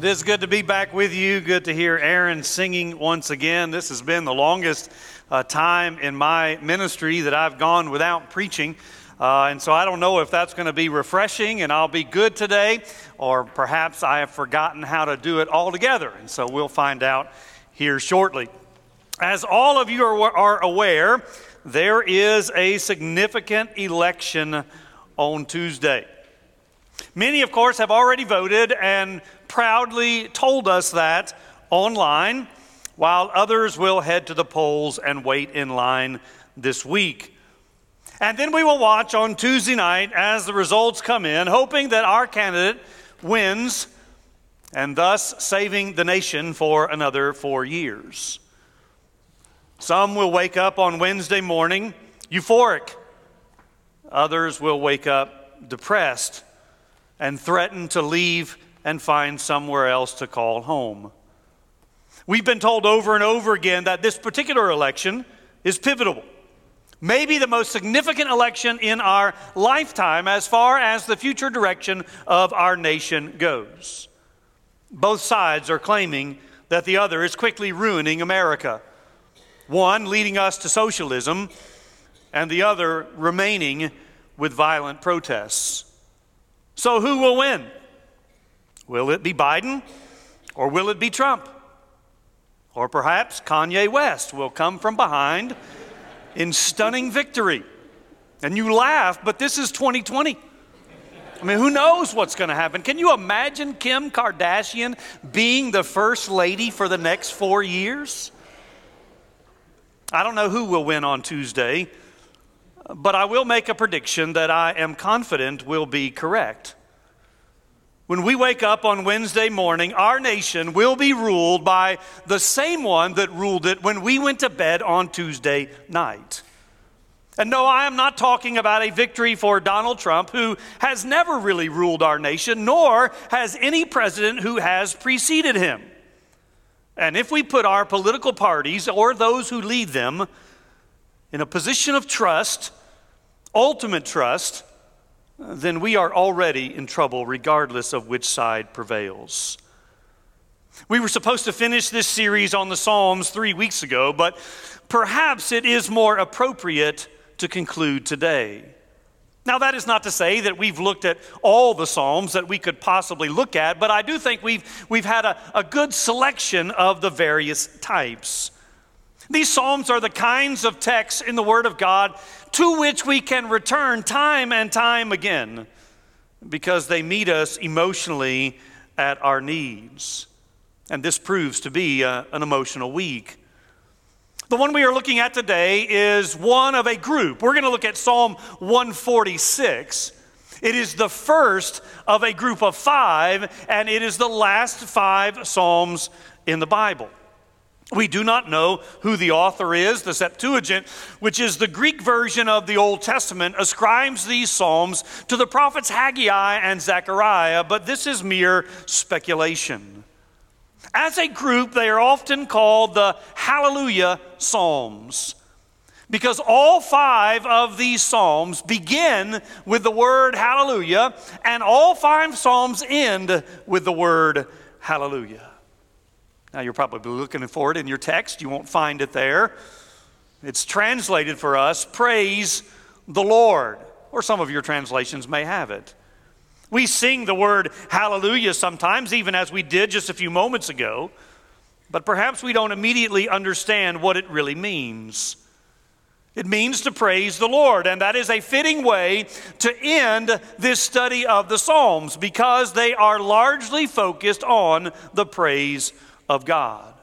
It is good to be back with you. Good to hear Aaron singing once again. This has been the longest uh, time in my ministry that I've gone without preaching. Uh, and so I don't know if that's going to be refreshing and I'll be good today, or perhaps I have forgotten how to do it altogether. And so we'll find out here shortly. As all of you are, are aware, there is a significant election on Tuesday. Many, of course, have already voted and proudly told us that online, while others will head to the polls and wait in line this week. And then we will watch on Tuesday night as the results come in, hoping that our candidate wins and thus saving the nation for another four years. Some will wake up on Wednesday morning euphoric, others will wake up depressed and threaten to leave and find somewhere else to call home. We've been told over and over again that this particular election is pivotal. Maybe the most significant election in our lifetime as far as the future direction of our nation goes. Both sides are claiming that the other is quickly ruining America. One leading us to socialism, and the other remaining with violent protests. So, who will win? Will it be Biden or will it be Trump? Or perhaps Kanye West will come from behind in stunning victory. And you laugh, but this is 2020. I mean, who knows what's going to happen? Can you imagine Kim Kardashian being the first lady for the next four years? I don't know who will win on Tuesday, but I will make a prediction that I am confident will be correct. When we wake up on Wednesday morning, our nation will be ruled by the same one that ruled it when we went to bed on Tuesday night. And no, I am not talking about a victory for Donald Trump, who has never really ruled our nation, nor has any president who has preceded him. And if we put our political parties or those who lead them in a position of trust, ultimate trust, then we are already in trouble, regardless of which side prevails. We were supposed to finish this series on the Psalms three weeks ago, but perhaps it is more appropriate to conclude today. Now, that is not to say that we've looked at all the Psalms that we could possibly look at, but I do think we've, we've had a, a good selection of the various types. These Psalms are the kinds of texts in the Word of God to which we can return time and time again because they meet us emotionally at our needs. And this proves to be a, uh, an emotional week. The one we are looking at today is one of a group. We're going to look at Psalm 146. It is the first of a group of five, and it is the last five Psalms in the Bible. We do not know who the author is. The Septuagint, which is the Greek version of the Old Testament, ascribes these Psalms to the prophets Haggai and Zechariah, but this is mere speculation. As a group, they are often called the Hallelujah Psalms because all five of these Psalms begin with the word Hallelujah, and all five Psalms end with the word Hallelujah. Now, you're probably looking for it in your text. You won't find it there. It's translated for us, Praise the Lord, or some of your translations may have it. We sing the word hallelujah sometimes, even as we did just a few moments ago, but perhaps we don't immediately understand what it really means. It means to praise the Lord, and that is a fitting way to end this study of the Psalms because they are largely focused on the praise of God.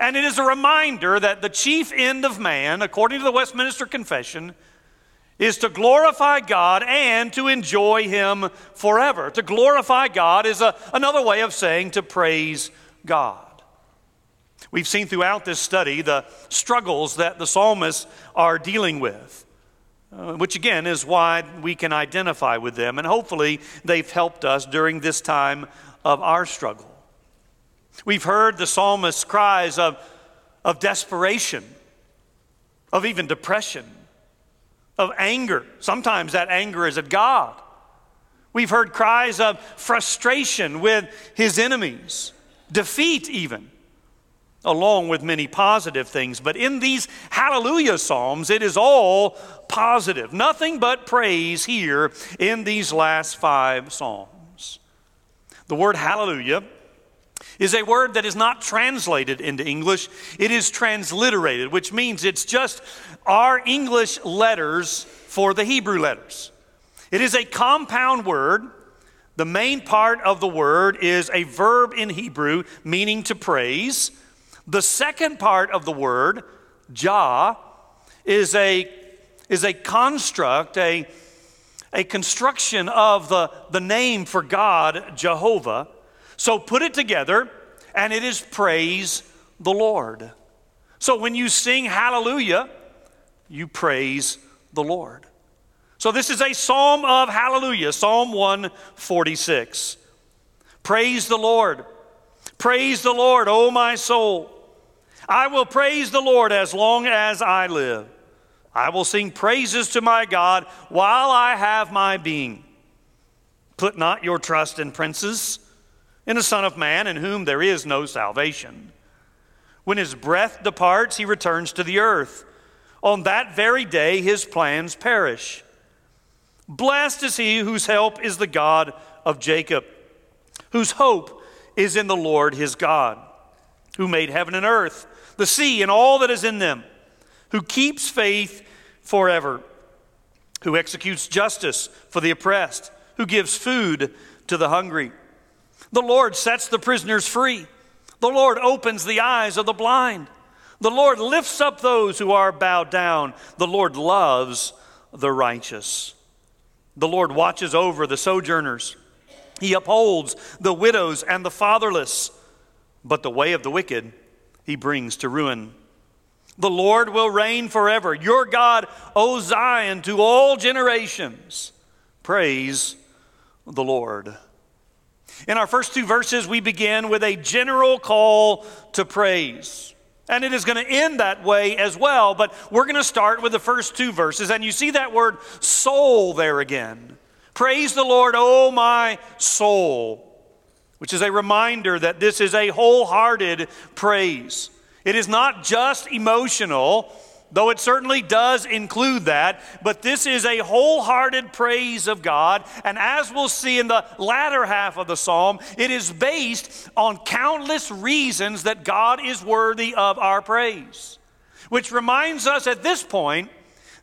And it is a reminder that the chief end of man, according to the Westminster Confession, is to glorify God and to enjoy Him forever. To glorify God is a, another way of saying to praise God. We've seen throughout this study the struggles that the psalmists are dealing with, uh, which again is why we can identify with them, and hopefully they've helped us during this time of our struggle. We've heard the psalmist's cries of, of desperation, of even depression, of anger. Sometimes that anger is at God. We've heard cries of frustration with his enemies, defeat, even along with many positive things. But in these hallelujah psalms, it is all positive. Nothing but praise here in these last five psalms. The word hallelujah is a word that is not translated into English, it is transliterated, which means it's just our English letters for the Hebrew letters. It is a compound word. The main part of the word is a verb in Hebrew meaning to praise. The second part of the word, Jah, is a, is a construct, a, a construction of the, the name for God, Jehovah. So put it together, and it is praise the Lord. So when you sing hallelujah, you praise the Lord. So this is a psalm of hallelujah, Psalm 146. Praise the Lord. Praise the Lord, O my soul. I will praise the Lord as long as I live. I will sing praises to my God while I have my being. Put not your trust in princes, in the Son of Man, in whom there is no salvation. When his breath departs, he returns to the earth. On that very day, his plans perish. Blessed is he whose help is the God of Jacob, whose hope is in the Lord his God, who made heaven and earth the sea and all that is in them, who keeps faith forever, who executes justice for the oppressed, who gives food to the hungry. The Lord sets the prisoners free. The Lord opens the eyes of the blind. The Lord lifts up those who are bowed down. The Lord loves the righteous. The Lord watches over the sojourners. He upholds the widows and the fatherless. But the way of the wicked he brings to ruin. The Lord will reign forever. Your God, O Zion, to all generations. Praise the Lord. In our first two verses, we begin with a general call to praise. And it is going to end that way as well, but we're going to start with the first two verses. And you see that word soul there again. Praise the Lord, O my soul which is a reminder that this is a wholehearted praise. It is not just emotional, though it certainly does include that, but this is a wholehearted praise of God. And as we'll see in the latter half of the psalm, it is based on countless reasons that God is worthy of our praise. Which reminds us at this point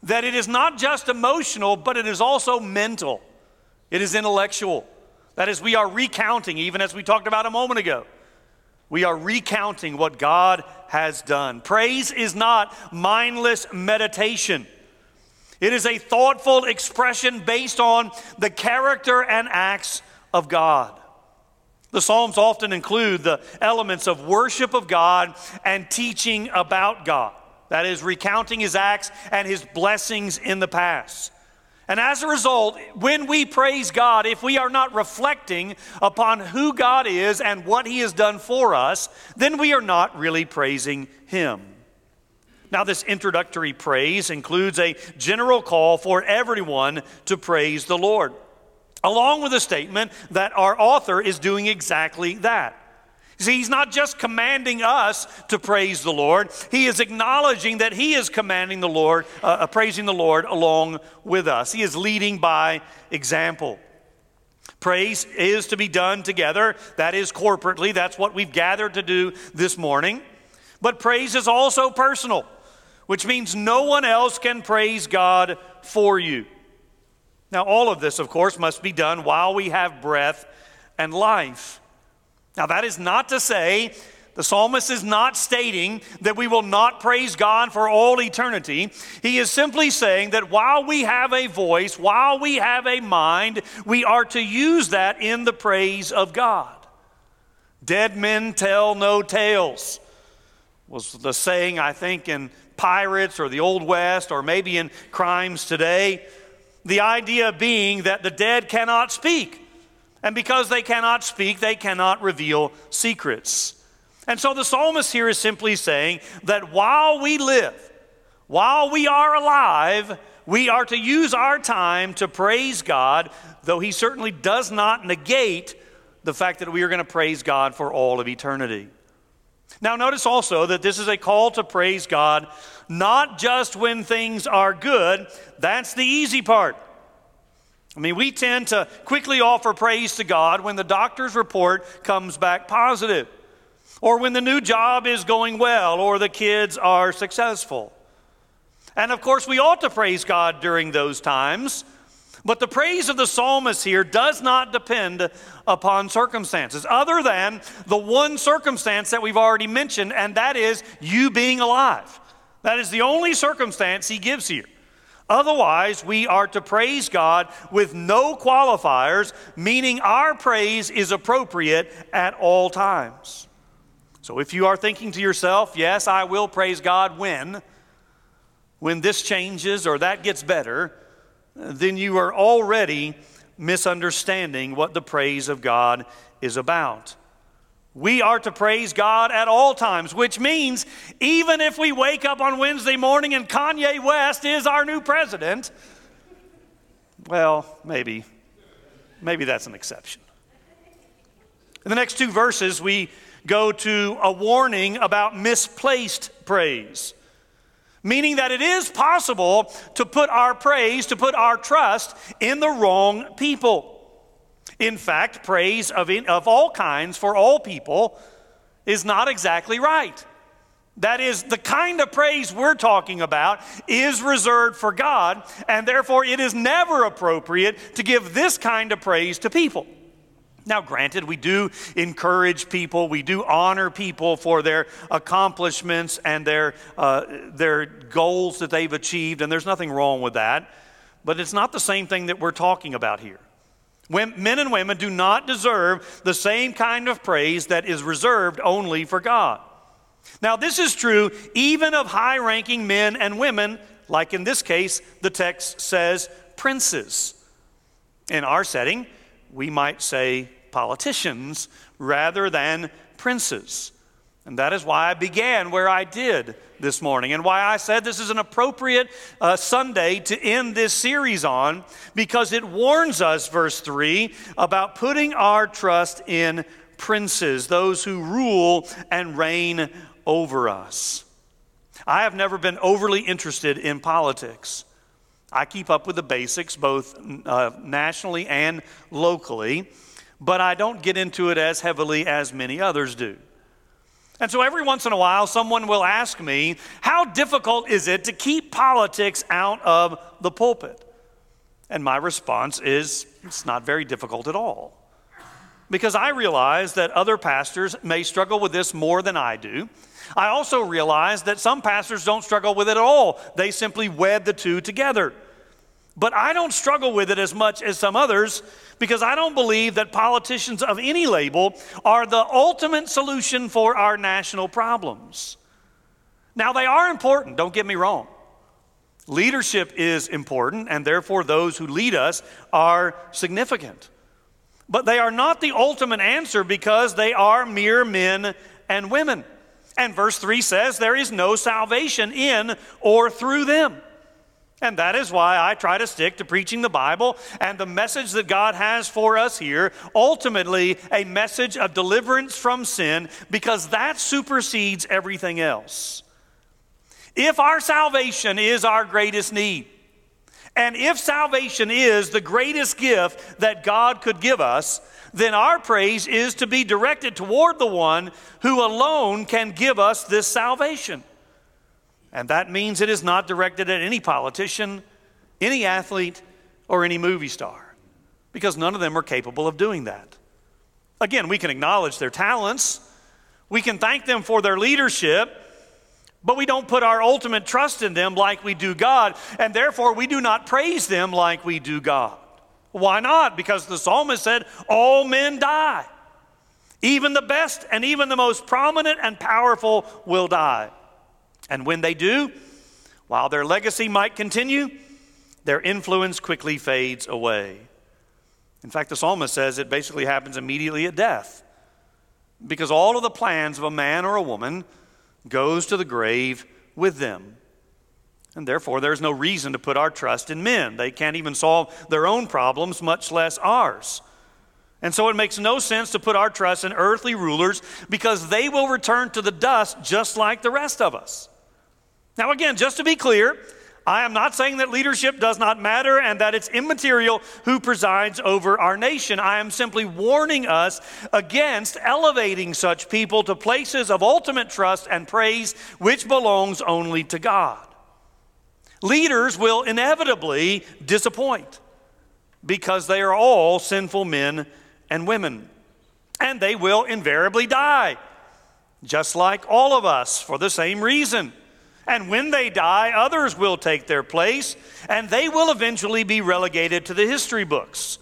that it is not just emotional, but it is also mental, it is intellectual. That is, we are recounting, even as we talked about a moment ago. We are recounting what God has done. Praise is not mindless meditation. It is a thoughtful expression based on the character and acts of God. The Psalms often include the elements of worship of God and teaching about God. That is, recounting his acts and his blessings in the past. And as a result, when we praise God, if we are not reflecting upon who God is and what He has done for us, then we are not really praising Him. Now, this introductory praise includes a general call for everyone to praise the Lord, along with a statement that our author is doing exactly that. See, he's not just commanding us to praise the Lord, he is acknowledging that he is commanding the Lord, uh, uh, praising the Lord along with us. He is leading by example. Praise is to be done together, that is corporately. That's what we've gathered to do this morning. But praise is also personal, which means no one else can praise God for you. Now, all of this, of course, must be done while we have breath and life. Now, that is not to say, the psalmist is not stating that we will not praise God for all eternity. He is simply saying that while we have a voice, while we have a mind, we are to use that in the praise of God. Dead men tell no tales. was the saying, I think, in pirates or the Old West or maybe in crimes today. The idea being that the dead cannot speak. And because they cannot speak, they cannot reveal secrets. And so the psalmist here is simply saying that while we live, while we are alive, we are to use our time to praise God, though he certainly does not negate the fact that we are going to praise God for all of eternity. Now, notice also that this is a call to praise God not just when things are good, that's the easy part. I mean, we tend to quickly offer praise to God when the doctor's report comes back positive, or when the new job is going well, or the kids are successful. And of course, we ought to praise God during those times. But the praise of the psalmist here does not depend upon circumstances, other than the one circumstance that we've already mentioned, and that is you being alive. That is the only circumstance he gives here. Otherwise, we are to praise God with no qualifiers, meaning our praise is appropriate at all times. So if you are thinking to yourself, yes, I will praise God when, when this changes or that gets better, then you are already misunderstanding what the praise of God is about. We are to praise God at all times, which means even if we wake up on Wednesday morning and Kanye West is our new president, well, maybe, maybe that's an exception. In the next two verses, we go to a warning about misplaced praise meaning that it is possible to put our praise, to put our trust in the wrong people. In fact, praise of, in, of all kinds for all people is not exactly right. That is, the kind of praise we're talking about is reserved for God, and therefore it is never appropriate to give this kind of praise to people. Now, granted, we do encourage people, we do honor people for their accomplishments and their, uh, their goals that they've achieved, and there's nothing wrong with that. But it's not the same thing that we're talking about here. Men and women do not deserve the same kind of praise that is reserved only for God. Now, this is true even of high ranking men and women, like in this case, the text says princes. In our setting, we might say politicians rather than princes. And that is why I began where I did this morning, and why I said this is an appropriate uh, Sunday to end this series on, because it warns us, verse 3, about putting our trust in princes, those who rule and reign over us. I have never been overly interested in politics. I keep up with the basics, both uh, nationally and locally but I don't get into it as heavily as many others do. And so every once in a while, someone will ask me, How difficult is it to keep politics out of the pulpit? And my response is, It's not very difficult at all. Because I realize that other pastors may struggle with this more than I do. I also realize that some pastors don't struggle with it at all, they simply wed the two together. But I don't struggle with it as much as some others because I don't believe that politicians of any label are the ultimate solution for our national problems. Now, they are important, don't get me wrong. Leadership is important, and therefore those who lead us are significant. But they are not the ultimate answer because they are mere men and women. And verse 3 says, There is no salvation in or through them. And that is why I try to stick to preaching the Bible and the message that God has for us here, ultimately a message of deliverance from sin, because that supersedes everything else. If our salvation is our greatest need, and if salvation is the greatest gift that God could give us, then our praise is to be directed toward the one who alone can give us this salvation. And that means it is not directed at any politician, any athlete, or any movie star, because none of them are capable of doing that. Again, we can acknowledge their talents, we can thank them for their leadership, but we don't put our ultimate trust in them like we do God, and therefore we do not praise them like we do God. Why not? Because the psalmist said, All men die. Even the best and even the most prominent and powerful will die. And when they do, while their legacy might continue, their influence quickly fades away. In fact, the psalmist says it basically happens immediately at death because all of the plans of a man or a woman goes to the grave with them. And therefore, there's no reason to put our trust in men. They can't even solve their own problems, much less ours. And so it makes no sense to put our trust in earthly rulers because they will return to the dust just like the rest of us. Now, again, just to be clear, I am not saying that leadership does not matter and that it's immaterial who presides over our nation. I am simply warning us against elevating such people to places of ultimate trust and praise which belongs only to God. Leaders will inevitably disappoint because they are all sinful men and women, and they will invariably die, just like all of us, for the same reason. And when they die, others will take their place, and they will eventually be relegated to the history books.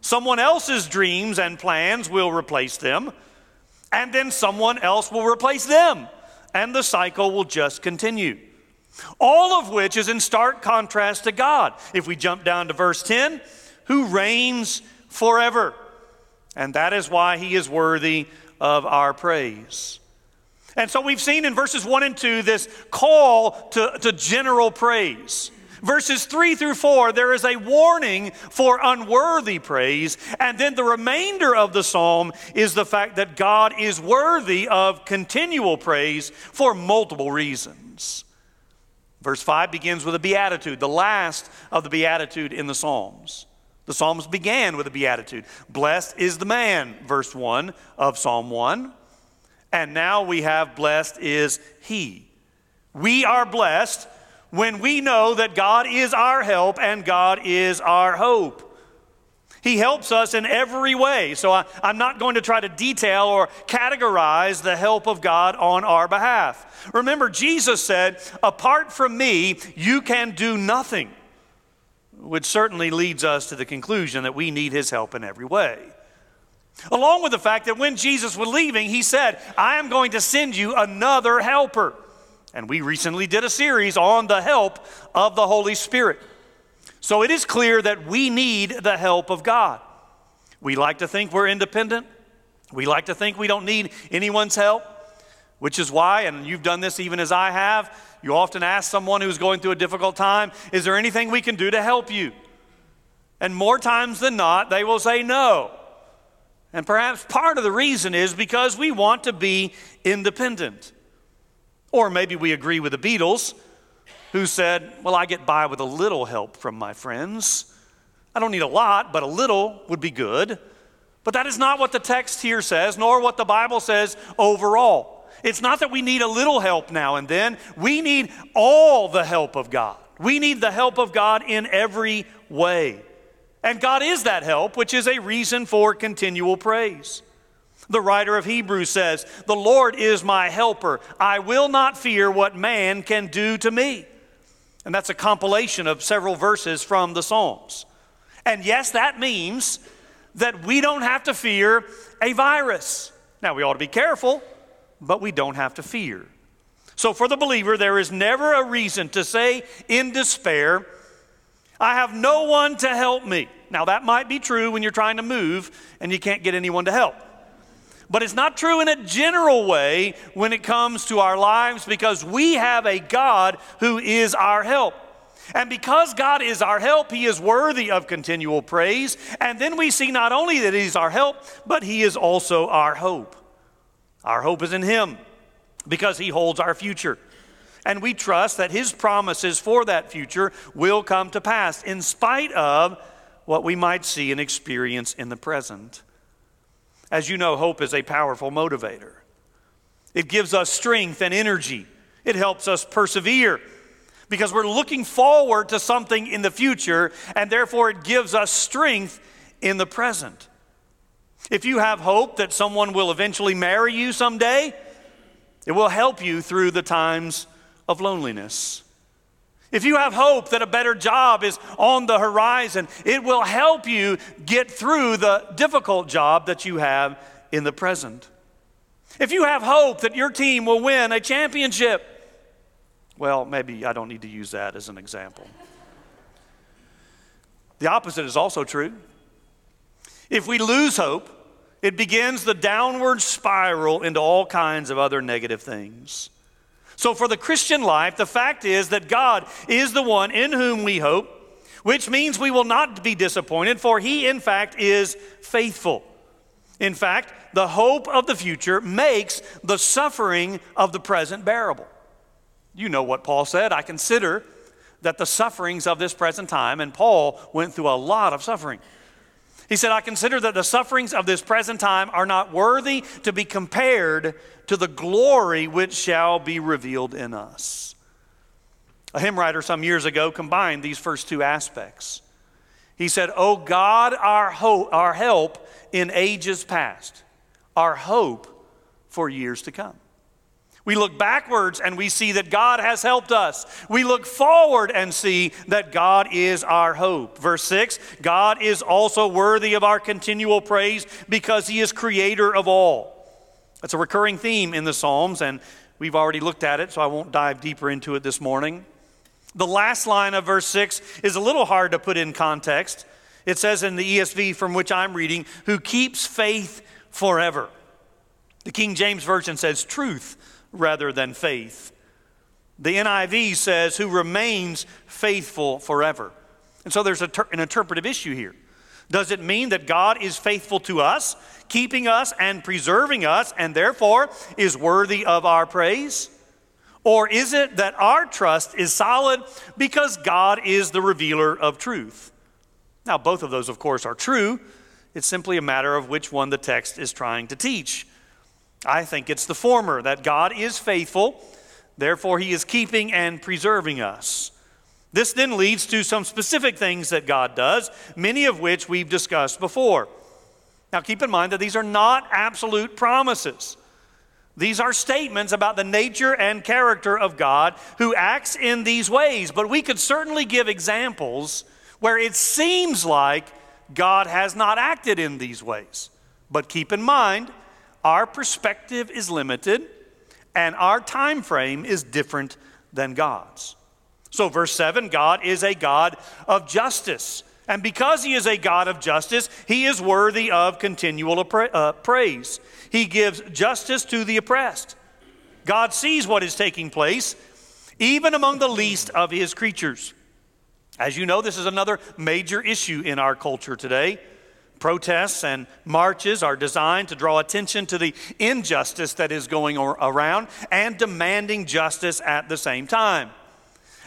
Someone else's dreams and plans will replace them, and then someone else will replace them, and the cycle will just continue. All of which is in stark contrast to God. If we jump down to verse 10, who reigns forever. And that is why he is worthy of our praise. And so we've seen in verses 1 and 2 this call to, to general praise. Verses 3 through 4, there is a warning for unworthy praise. And then the remainder of the psalm is the fact that God is worthy of continual praise for multiple reasons. Verse 5 begins with a beatitude, the last of the beatitude in the Psalms. The Psalms began with a beatitude. Blessed is the man, verse 1 of Psalm 1. And now we have blessed is he. We are blessed when we know that God is our help and God is our hope. He helps us in every way. So I, am not going to try to detail or categorize the help of God on our behalf. Remember, Jesus said, Apart from me, you can do nothing, which certainly leads us to the conclusion that we need his help in every way. Along with the fact that when Jesus was leaving, he said, I am going to send you another helper. And we recently did a series on the help of the Holy Spirit. So it is clear that we need the help of God. We like to think we're independent. We like to think we don't need anyone's help, which is why, and you've done this even as I have, you often ask someone who's going through a difficult time, Is there anything we can do to help you? And more times than not, they will say no. And perhaps part of the reason is because we want to be independent. Or maybe we agree with the Beatles, who said, Well, I get by with a little help from my friends. I don't need a lot, but a little would be good. But that is not what the text here says, nor what the Bible says overall. It's not that we need a little help now and then, we need all the help of God. We need the help of God in every way. And God is that help, which is a reason for continual praise. The writer of Hebrews says, The Lord is my helper. I will not fear what man can do to me. And that's a compilation of several verses from the Psalms. And yes, that means that we don't have to fear a virus. Now, we ought to be careful, but we don't have to fear. So, for the believer, there is never a reason to say in despair, I have no one to help me. Now, that might be true when you're trying to move and you can't get anyone to help. But it's not true in a general way when it comes to our lives because we have a God who is our help. And because God is our help, He is worthy of continual praise. And then we see not only that He's our help, but He is also our hope. Our hope is in Him because He holds our future and we trust that His promises for that future will come to pass in spite of what we might see and experience in the present. As you know, hope is a powerful motivator. It gives us strength and energy. It helps us persevere because we're looking forward to something in the future, and therefore it gives us strength in the present. If you have hope that someone will eventually marry you someday, it will help you through the times of loneliness. If you have hope that a better job is on the horizon, it will help you get through the difficult job that you have in the present. If you have hope that your team will win a championship, well, maybe I don't need to use that as an example. The opposite is also true. If we lose hope, it begins the downward spiral into all kinds of other negative things. So, for the Christian life, the fact is that God is the one in whom we hope, which means we will not be disappointed, for He, in fact, is faithful. In fact, the hope of the future makes the suffering of the present bearable. You know what Paul said. I consider that the sufferings of this present time, and Paul went through a lot of suffering. He said, I consider that the sufferings of this present time are not worthy to be compared to the glory which shall be revealed in us. A hymn writer some years ago combined these first two aspects. He said, O God, our hope, our help in ages past, our hope for years to come. We look backwards and we see that God has helped us. We look forward and see that God is our hope. Verse 6 God is also worthy of our continual praise because he is creator of all. That's a recurring theme in the Psalms, and we've already looked at it, so I won't dive deeper into it this morning. The last line of verse 6 is a little hard to put in context. It says in the ESV from which I'm reading, who keeps faith forever. The King James Version says truth rather than faith. The NIV says, who remains faithful forever. And so there's ter- an interpretive issue here. Does it mean that God is faithful to us, keeping us and preserving us, and therefore is worthy of our praise? Or is it that our trust is solid because God is the revealer of truth? Now, both of those, of course, are true. It's simply a matter of which one the text is trying to teach. I think it's the former, that God is faithful, therefore, He is keeping and preserving us. This then leads to some specific things that God does, many of which we've discussed before. Now, keep in mind that these are not absolute promises. These are statements about the nature and character of God who acts in these ways, but we could certainly give examples where it seems like God has not acted in these ways. But keep in mind, our perspective is limited and our time frame is different than God's. So, verse 7 God is a God of justice. And because he is a God of justice, he is worthy of continual uh, praise. He gives justice to the oppressed. God sees what is taking place, even among the least of his creatures. As you know, this is another major issue in our culture today. Protests and marches are designed to draw attention to the injustice that is going around and demanding justice at the same time.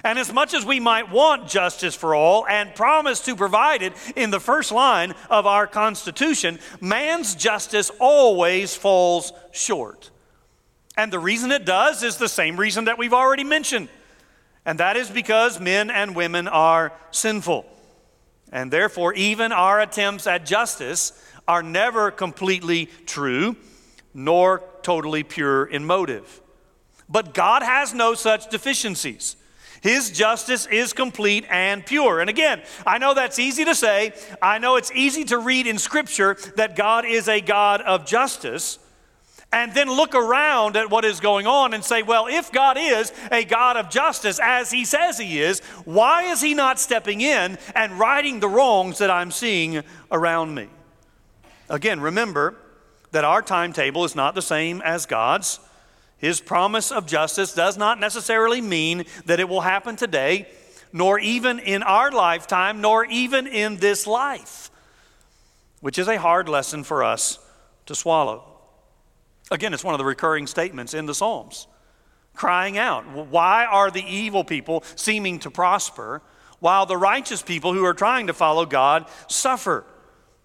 And as much as we might want justice for all and promise to provide it in the first line of our Constitution, man's justice always falls short. And the reason it does is the same reason that we've already mentioned, and that is because men and women are sinful. And therefore, even our attempts at justice are never completely true nor totally pure in motive. But God has no such deficiencies. His justice is complete and pure. And again, I know that's easy to say. I know it's easy to read in Scripture that God is a God of justice and then look around at what is going on and say, well, if God is a God of justice, as He says He is, why is He not stepping in and righting the wrongs that I'm seeing around me? Again, remember that our timetable is not the same as God's. His promise of justice does not necessarily mean that it will happen today, nor even in our lifetime, nor even in this life, which is a hard lesson for us to swallow. Again, it's one of the recurring statements in the Psalms, crying out, Why are the evil people seeming to prosper while the righteous people who are trying to follow God suffer?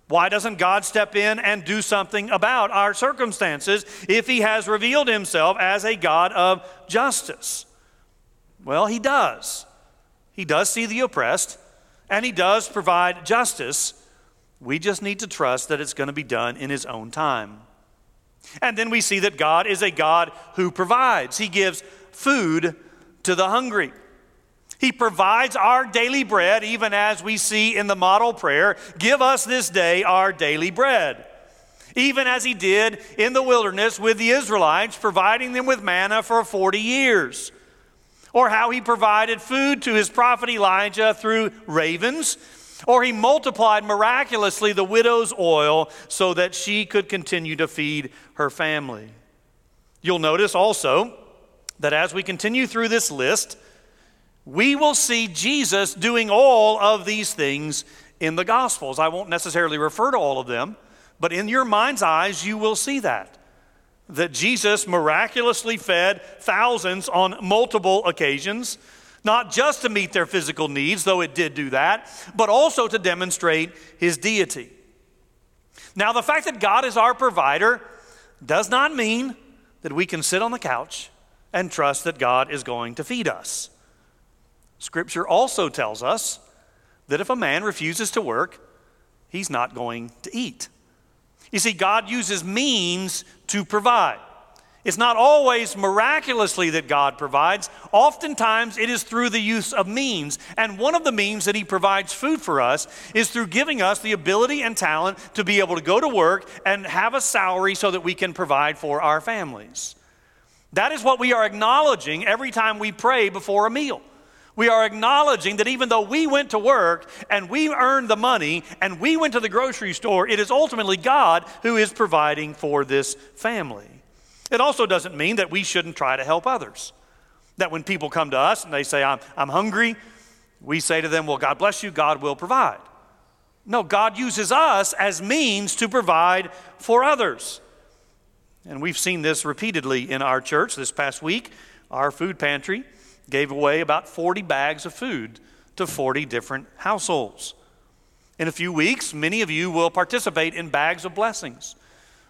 Why doesn't God step in and do something about our circumstances if He has revealed Himself as a God of justice? Well, He does. He does see the oppressed, and He does provide justice. We just need to trust that it's going to be done in His own time. And then we see that God is a God who provides, He gives food to the hungry. He provides our daily bread, even as we see in the model prayer Give us this day our daily bread. even as he did in the wilderness with the Israelites, providing them with manna for 40 years. Or how he provided food to his prophet Elijah through ravens. Or he multiplied miraculously the widow's oil so that she could continue to feed her family. You'll notice also that as we continue through this list, we will see Jesus doing all of these things in the Gospels. I won't necessarily refer to all of them, but in your mind's eyes, you will see that. That Jesus miraculously fed thousands on multiple occasions, not just to meet their physical needs, though it did do that, but also to demonstrate his deity. Now, the fact that God is our provider does not mean that we can sit on the couch and trust that God is going to feed us. Scripture also tells us that if a man refuses to work, he's not going to eat. You see, God uses means to provide. It's not always miraculously that God provides. Oftentimes, it is through the use of means. And one of the means that He provides food for us is through giving us the ability and talent to be able to go to work and have a salary so that we can provide for our families. That is what we are acknowledging every time we pray before a meal we are acknowledging that even though we went to work and we earned the money and we went to the grocery store, it is ultimately God who is providing for this family. It also doesn't mean that we shouldn't try to help others. That when people come to us and they say, I'm, I'm hungry, we say to them, Well, God bless you, God will provide. No, God uses us as means to provide for others. And we've seen this repeatedly in our church this past week. Our food pantry gave away about 40 bags of food to 40 different households. In a few weeks, many of you will participate in bags of blessings,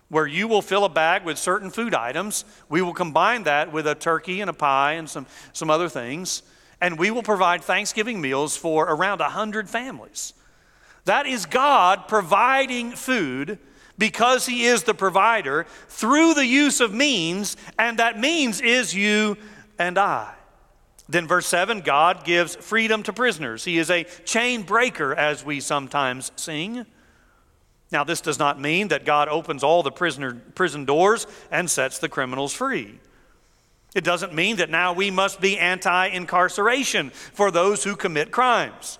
where you will fill a bag with certain food items. We will combine that with a turkey and a pie and some, some other things, and we will provide Thanksgiving meals for around 100 families. That is God providing food because He is the provider through the use of means, and that means is you and I. Then, verse 7 God gives freedom to prisoners. He is a chain breaker, as we sometimes sing. Now, this does not mean that God opens all the prisoner, prison doors and sets the criminals free. It doesn't mean that now we must be anti incarceration for those who commit crimes.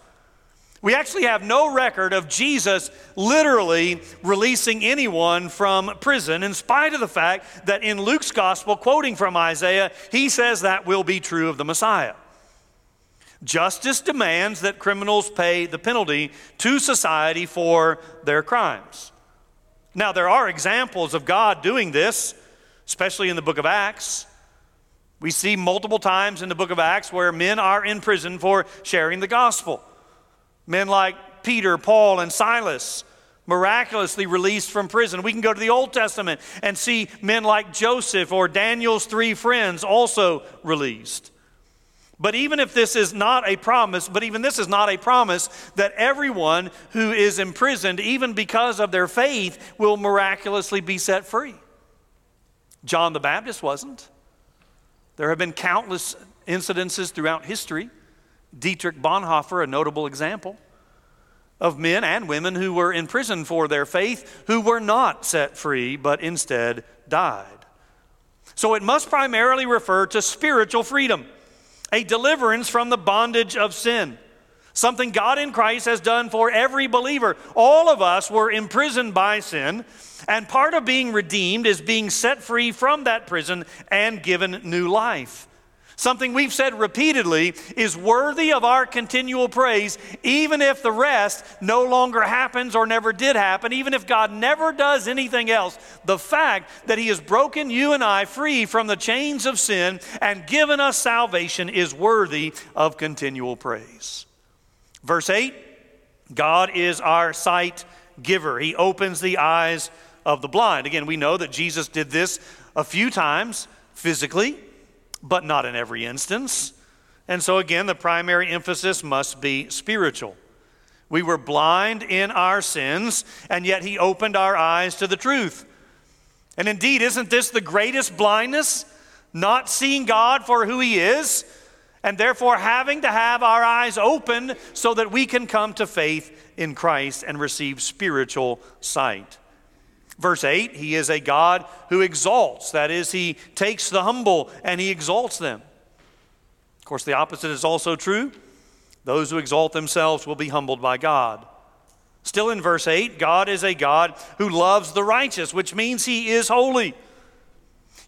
We actually have no record of Jesus literally releasing anyone from prison, in spite of the fact that in Luke's gospel, quoting from Isaiah, he says that will be true of the Messiah. Justice demands that criminals pay the penalty to society for their crimes. Now, there are examples of God doing this, especially in the book of Acts. We see multiple times in the book of Acts where men are in prison for sharing the gospel. Men like Peter, Paul, and Silas miraculously released from prison. We can go to the Old Testament and see men like Joseph or Daniel's three friends also released. But even if this is not a promise, but even this is not a promise that everyone who is imprisoned, even because of their faith, will miraculously be set free. John the Baptist wasn't. There have been countless incidences throughout history Dietrich Bonhoeffer, a notable example of men and women who were in prison for their faith, who were not set free, but instead died. So it must primarily refer to spiritual freedom, a deliverance from the bondage of sin. Something God in Christ has done for every believer. All of us were imprisoned by sin, and part of being redeemed is being set free from that prison and given new life. Something we've said repeatedly is worthy of our continual praise, even if the rest no longer happens or never did happen, even if God never does anything else. The fact that He has broken you and I free from the chains of sin and given us salvation is worthy of continual praise. Verse 8 God is our sight giver, He opens the eyes of the blind. Again, we know that Jesus did this a few times physically but not in every instance. And so, again, the primary emphasis must be spiritual. We were blind in our sins, and yet He opened our eyes to the truth. And indeed, isn't this the greatest blindness? Not seeing God for who He is, and therefore having to have our eyes open so that we can come to faith in Christ and receive spiritual sight. Verse 8, he is a God who exalts. That is, he takes the humble and he exalts them. Of course, the opposite is also true. Those who exalt themselves will be humbled by God. Still in verse 8, God is a God who loves the righteous, which means he is holy.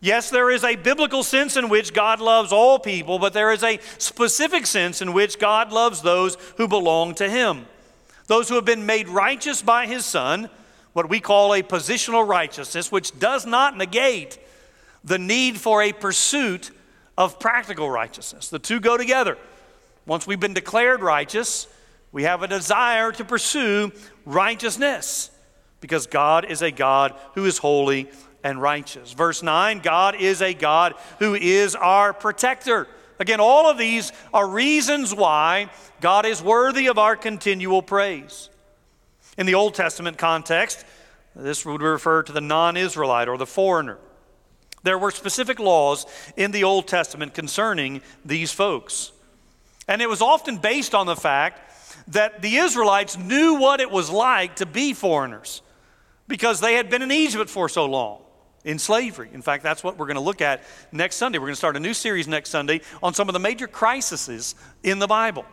Yes, there is a biblical sense in which God loves all people, but there is a specific sense in which God loves those who belong to him. Those who have been made righteous by his Son, what we call a positional righteousness, which does not negate the need for a pursuit of practical righteousness. The two go together. Once we've been declared righteous, we have a desire to pursue righteousness because God is a God who is holy and righteous. Verse 9 God is a God who is our protector. Again, all of these are reasons why God is worthy of our continual praise. In the Old Testament context, this would refer to the non Israelite or the foreigner. There were specific laws in the Old Testament concerning these folks. And it was often based on the fact that the Israelites knew what it was like to be foreigners because they had been in Egypt for so long in slavery. In fact, that's what we're going to look at next Sunday. We're going to start a new series next Sunday on some of the major crises in the Bible.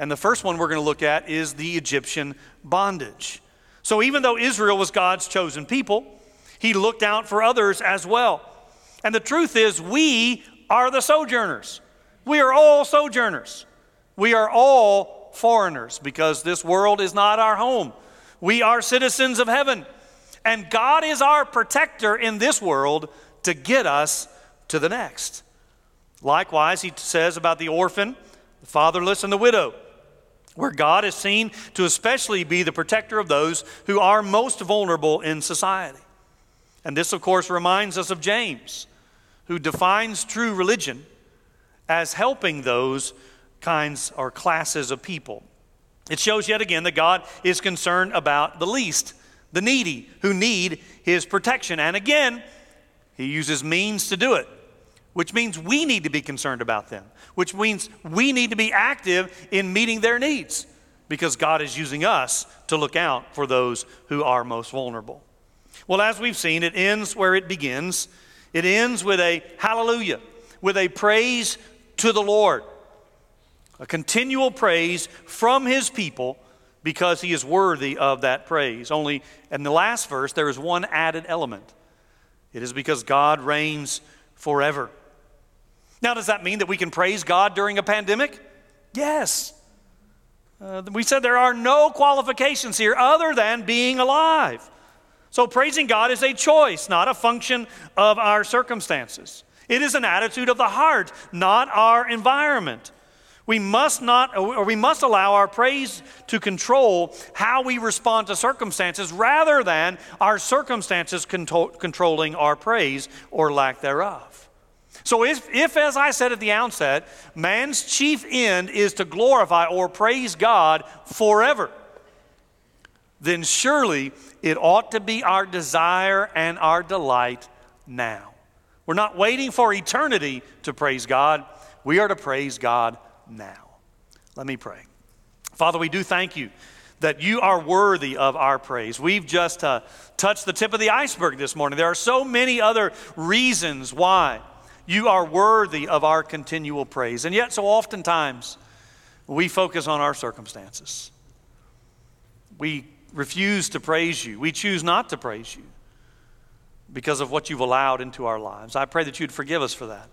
And the first one we're going to look at is the Egyptian bondage. So, even though Israel was God's chosen people, he looked out for others as well. And the truth is, we are the sojourners. We are all sojourners. We are all foreigners because this world is not our home. We are citizens of heaven. And God is our protector in this world to get us to the next. Likewise, he says about the orphan, the fatherless, and the widow, where God is seen to especially be the protector of those who are most vulnerable in society. And this, of course, reminds us of James, who defines true religion as helping those kinds or classes of people. It shows yet again that God is concerned about the least the needy who need his protection. And again, he uses means to do it, which means we need to be concerned about them, which means we need to be active in meeting their needs because God is using us to look out for those who are most vulnerable. Well, as we've seen, it ends where it begins. It ends with a hallelujah, with a praise to the Lord, a continual praise from his people because he is worthy of that praise. Only in the last verse, there is one added element it is because God reigns forever. Now, does that mean that we can praise God during a pandemic? Yes. Uh, we said there are no qualifications here other than being alive. So, praising God is a choice, not a function of our circumstances. It is an attitude of the heart, not our environment. We must not, or we must allow our praise to control how we respond to circumstances rather than our circumstances control, controlling our praise or lack thereof. So, if, if, as I said at the outset, man's chief end is to glorify or praise God forever, then surely it ought to be our desire and our delight now. We're not waiting for eternity to praise God, we are to praise God now. Let me pray. Father, we do thank you that you are worthy of our praise. We've just uh, touched the tip of the iceberg this morning. There are so many other reasons why you are worthy of our continual praise. And yet, so oftentimes, we focus on our circumstances. We refuse to praise you. We choose not to praise you because of what you've allowed into our lives. I pray that you'd forgive us for that.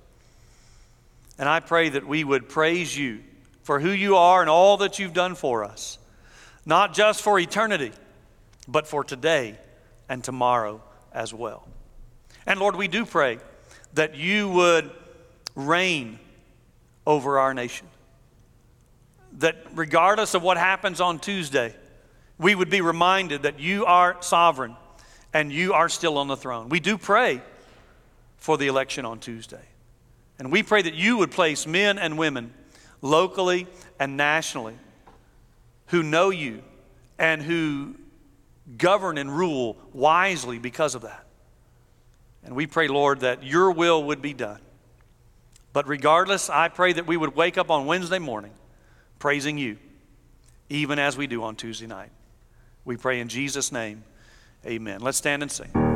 And I pray that we would praise you for who you are and all that you've done for us, not just for eternity, but for today and tomorrow as well. And Lord, we do pray that you would reign over our nation. That regardless of what happens on Tuesday, we would be reminded that you are sovereign and you are still on the throne. We do pray for the election on Tuesday. And we pray that you would place men and women locally and nationally who know you and who govern and rule wisely because of that. And we pray, Lord, that your will would be done. But regardless, I pray that we would wake up on Wednesday morning praising you, even as we do on Tuesday night. We pray in Jesus' name. Amen. Let's stand and sing.